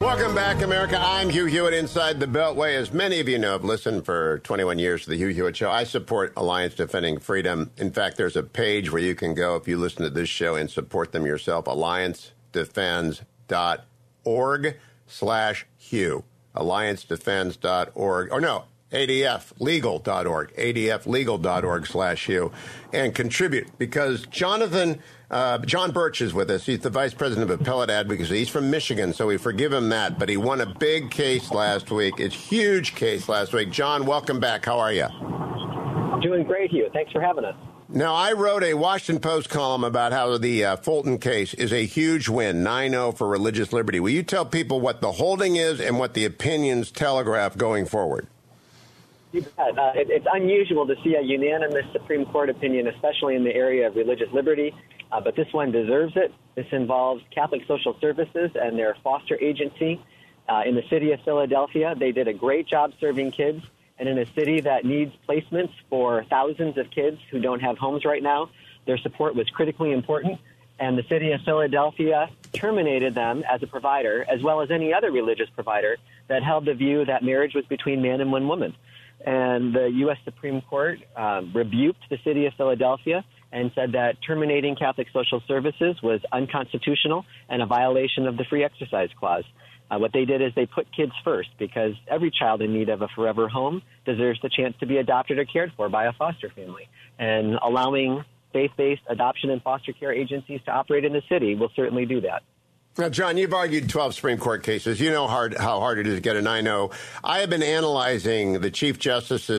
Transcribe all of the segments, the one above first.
Welcome back, America. I'm Hugh Hewitt inside the Beltway. As many of you know, I've listened for 21 years to the Hugh Hewitt Show. I support Alliance Defending Freedom. In fact, there's a page where you can go if you listen to this show and support them yourself. AllianceDefends.org slash Hugh. AllianceDefends.org. Or no, adflegal.org, adflegal.org slash Hugh, and contribute because Jonathan, uh, John Bursch is with us. He's the vice president of appellate advocacy. He's from Michigan, so we forgive him that, but he won a big case last week. It's huge case last week. John, welcome back. How are you? Doing great, Hugh. Thanks for having us. Now, I wrote a Washington Post column about how the uh, Fulton case is a huge win, 9 0 for religious liberty. Will you tell people what the holding is and what the opinions telegraph going forward? You bet. Uh, it, it's unusual to see a unanimous Supreme Court opinion, especially in the area of religious liberty, uh, but this one deserves it. This involves Catholic Social Services and their foster agency uh, in the city of Philadelphia. They did a great job serving kids, and in a city that needs placements for thousands of kids who don't have homes right now, their support was critically important. And the city of Philadelphia terminated them as a provider, as well as any other religious provider that held the view that marriage was between man and one woman. And the U.S. Supreme Court um, rebuked the city of Philadelphia and said that terminating Catholic social services was unconstitutional and a violation of the free exercise clause. Uh, what they did is they put kids first because every child in need of a forever home deserves the chance to be adopted or cared for by a foster family. And allowing faith-based adoption and foster care agencies to operate in the city will certainly do that. Now, John, you've argued 12 Supreme Court cases. You know hard, how hard it is to get an I know. I have been analyzing the Chief Justice's.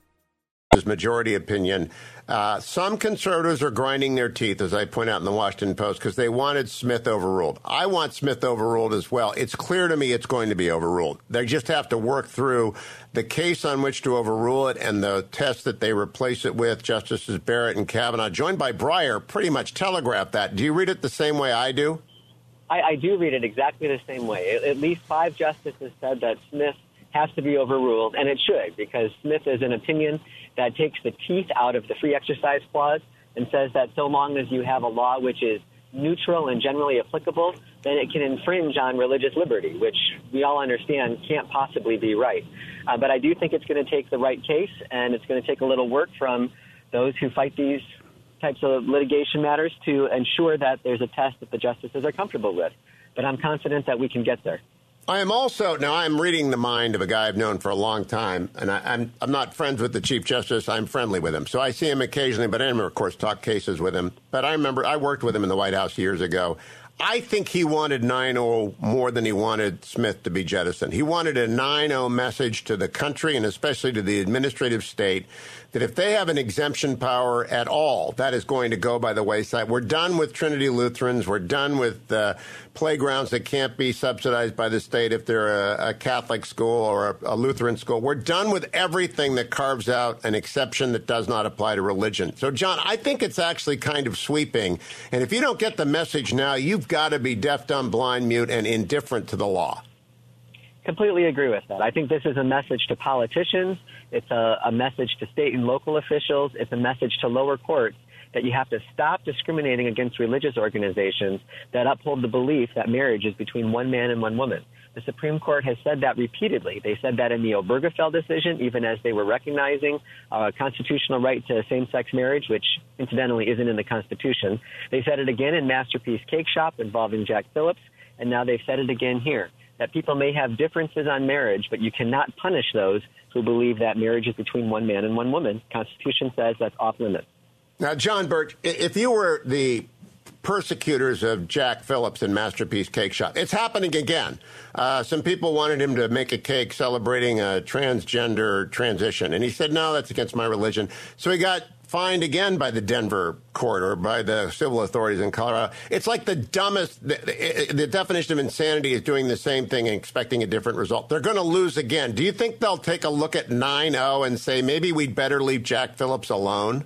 Majority opinion. Uh, some conservatives are grinding their teeth, as I point out in the Washington Post, because they wanted Smith overruled. I want Smith overruled as well. It's clear to me it's going to be overruled. They just have to work through the case on which to overrule it and the test that they replace it with. Justices Barrett and Kavanaugh, joined by Breyer, pretty much telegraphed that. Do you read it the same way I do? I, I do read it exactly the same way. At least five justices said that Smith has to be overruled, and it should, because Smith is an opinion that takes the teeth out of the free exercise clause and says that so long as you have a law which is neutral and generally applicable, then it can infringe on religious liberty, which we all understand can't possibly be right. Uh, but I do think it's going to take the right case, and it's going to take a little work from those who fight these types of litigation matters to ensure that there's a test that the justices are comfortable with. But I'm confident that we can get there. I am also now. I'm reading the mind of a guy I've known for a long time, and I, am I'm, I'm not friends with the Chief Justice. I'm friendly with him, so I see him occasionally. But I never, of course, talk cases with him. But I remember I worked with him in the White House years ago. I think he wanted 9-0 more than he wanted Smith to be jettisoned. He wanted a 9-0 message to the country and especially to the administrative state that if they have an exemption power at all, that is going to go by the wayside. We're done with Trinity Lutherans. We're done with uh, playgrounds that can't be subsidized by the state if they're a, a Catholic school or a, a, Lutheran school. We're done with everything that carves out an exception that does not apply to religion. So, John, I think it's actually kind of sweeping. And if you don't get the message now, you've got to be deaf, dumb, blind, mute, and indifferent to the law. Completely agree with that. I think this is a message to politicians. It's a, a message to state and local officials. It's a message to lower courts that you have to stop discriminating against religious organizations that uphold the belief that marriage is between one man and one woman. The Supreme Court has said that repeatedly. They said that in the Obergefell decision, even as they were recognizing a constitutional right to same-sex marriage, which incidentally isn't in the Constitution. They said it again in Masterpiece Cake Shop involving Jack Phillips, and now they've said it again here. That people may have differences on marriage, but you cannot punish those who believe that marriage is between one man and one woman. Constitution says that's off limits. Now, John Bursch, if you were the persecutors of Jack Phillips and Masterpiece Cake Shop. It's happening again. Uh, some people wanted him to make a cake celebrating a transgender transition, and he said, no, that's against my religion. So he got fined again by the Denver court or by the civil authorities in Colorado. It's like the dumbest, the, the definition of insanity is doing the same thing and expecting a different result. They're going to lose again. Do you think they'll take a look at 9 0 and say maybe we'd better leave Jack Phillips alone?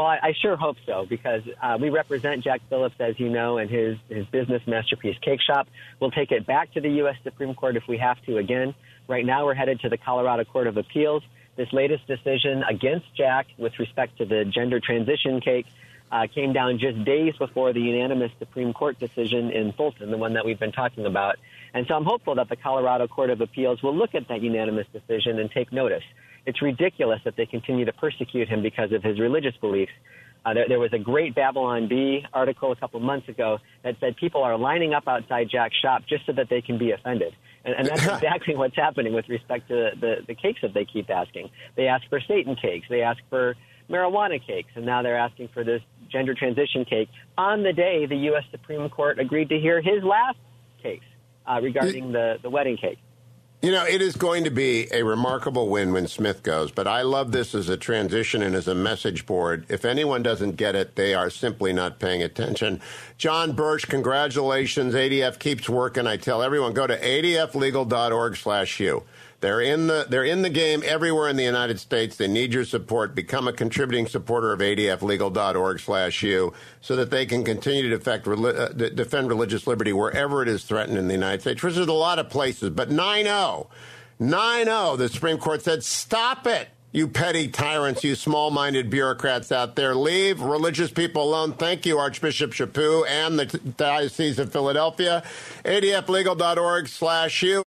Well, I, I sure hope so because uh, we represent Jack Phillips, as you know, and his, his business, Masterpiece Cake Shop. We'll take it back to the U.S. Supreme Court if we have to again. Right now, we're headed to the Colorado Court of Appeals. This latest decision against Jack with respect to the gender transition cake uh, came down just days before the unanimous Supreme Court decision in Fulton, the one that we've been talking about. And so I'm hopeful that the Colorado Court of Appeals will look at that unanimous decision and take notice. It's ridiculous that they continue to persecute him because of his religious beliefs. Uh, there, there, was a great Babylon Bee article a couple months ago that said people are lining up outside Jack's shop just so that they can be offended. And, and that's exactly what's happening with respect to the, the cakes that they keep asking. They ask for Satan cakes. They ask for marijuana cakes. And now they're asking for this gender transition cake on the day the U.S. Supreme Court agreed to hear his last case uh, regarding the, the wedding cake. You know, it is going to be a remarkable win when Smith goes, but I love this as a transition and as a message board. If anyone doesn't get it, they are simply not paying attention. John Bursch, congratulations. ADF keeps working. I tell everyone, go to adflegal.org slash Hugh. They're in the they're in the game everywhere in the United States. They need your support. Become a contributing supporter of adflegal.org/Hugh so that they can continue to uh, defend religious liberty wherever it is threatened in the United States. Which is a lot of places, but 9-0, 9-0, the Supreme Court said, "Stop it." You petty tyrants, you small minded bureaucrats out there, leave religious people alone. Thank Hugh, Archbishop Chaput and the Diocese of Philadelphia. ADFlegal.org slash you.